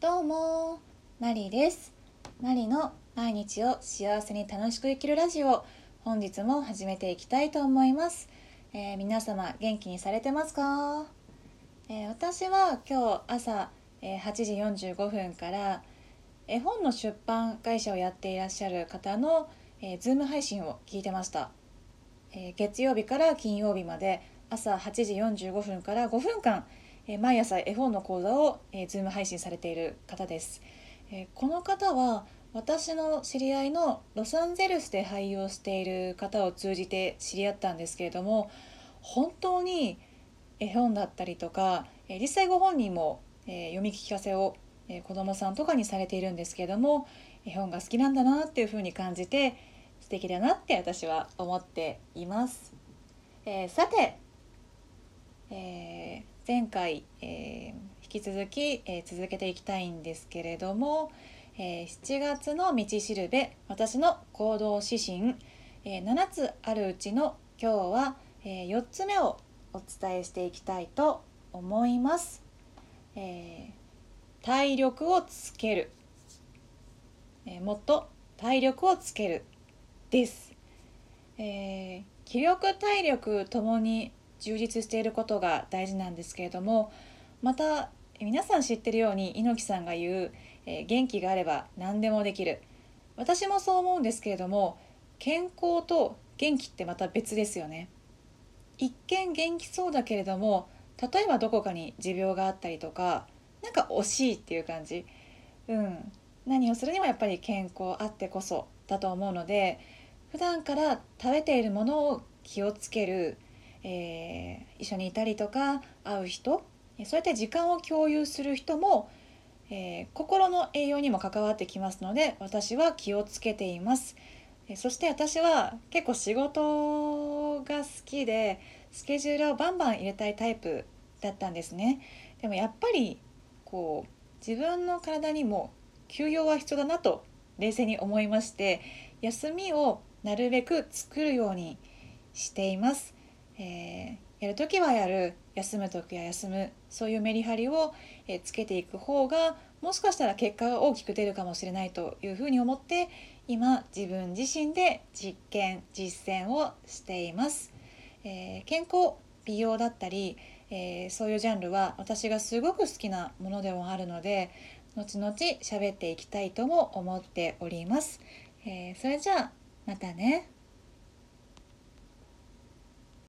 どうもマリです。マリの毎日を幸せに楽しく生きるラジオ本日も始めていきたいと思います、えー皆様元気にされてますか、えー私は今日朝、えー8時45分から絵本の出版会社をやっていらっしゃる方の、えー、ズーム配信を聞いてました、えー月曜日から金曜日まで朝8時45分から5分間え毎朝絵本の講座を、えー、ズーム配信されている方です、えこの方は私の知り合いのロサンゼルスで俳優をしている方を通じて知り合ったんですけれども本当に絵本だったりとか、実際ご本人も、読み聞かせを、子どもさんとかにされているんですけれども絵本が好きなんだなっていうふうに感じて素敵だなって私は思っています。えーさてえー前回、えー引き続き、えー続けていきたいんですけれども、えー7月の道しるべ私の行動指針、えー7つあるうちの今日は、え4つ目をお伝えしていきたいと思います。えー体力をつける、えーもっと体力をつけるです。えー気力体力ともに充実していることが大事なんですけれどもまた皆さん知ってるように猪木さんが言う、えー元気があれば何でもできる。私もそう思うんですけれども健康と元気ってまた別ですよね。一見元気そうだけれども例えばどこかに持病があったりとかなんか惜しいっていう感じ。うん。何をするにもやっぱり健康あってこそだと思うので普段から食べているものを気をつける。えー一緒にいたりとか会う人そうやって時間を共有する人も、えー心の栄養にも関わってきますので私は気をつけています。えそして私は結構仕事が好きでスケジュールをバンバン入れたいタイプだったんですね。でもやっぱりこう自分の体にも休養は必要だなと冷静に思いまして休みをなるべく作るようにしています。えーやる時はやる休む時は休むそういうメリハリを、えつけていく方がもしかしたら結果が大きく出るかもしれないというふうに思って今自分自身で実験実践をしています、えー健康美容だったり、えーそういうジャンルは私がすごく好きなものでもあるので後々喋っていきたいとも思っております、えーそれじゃあまたね。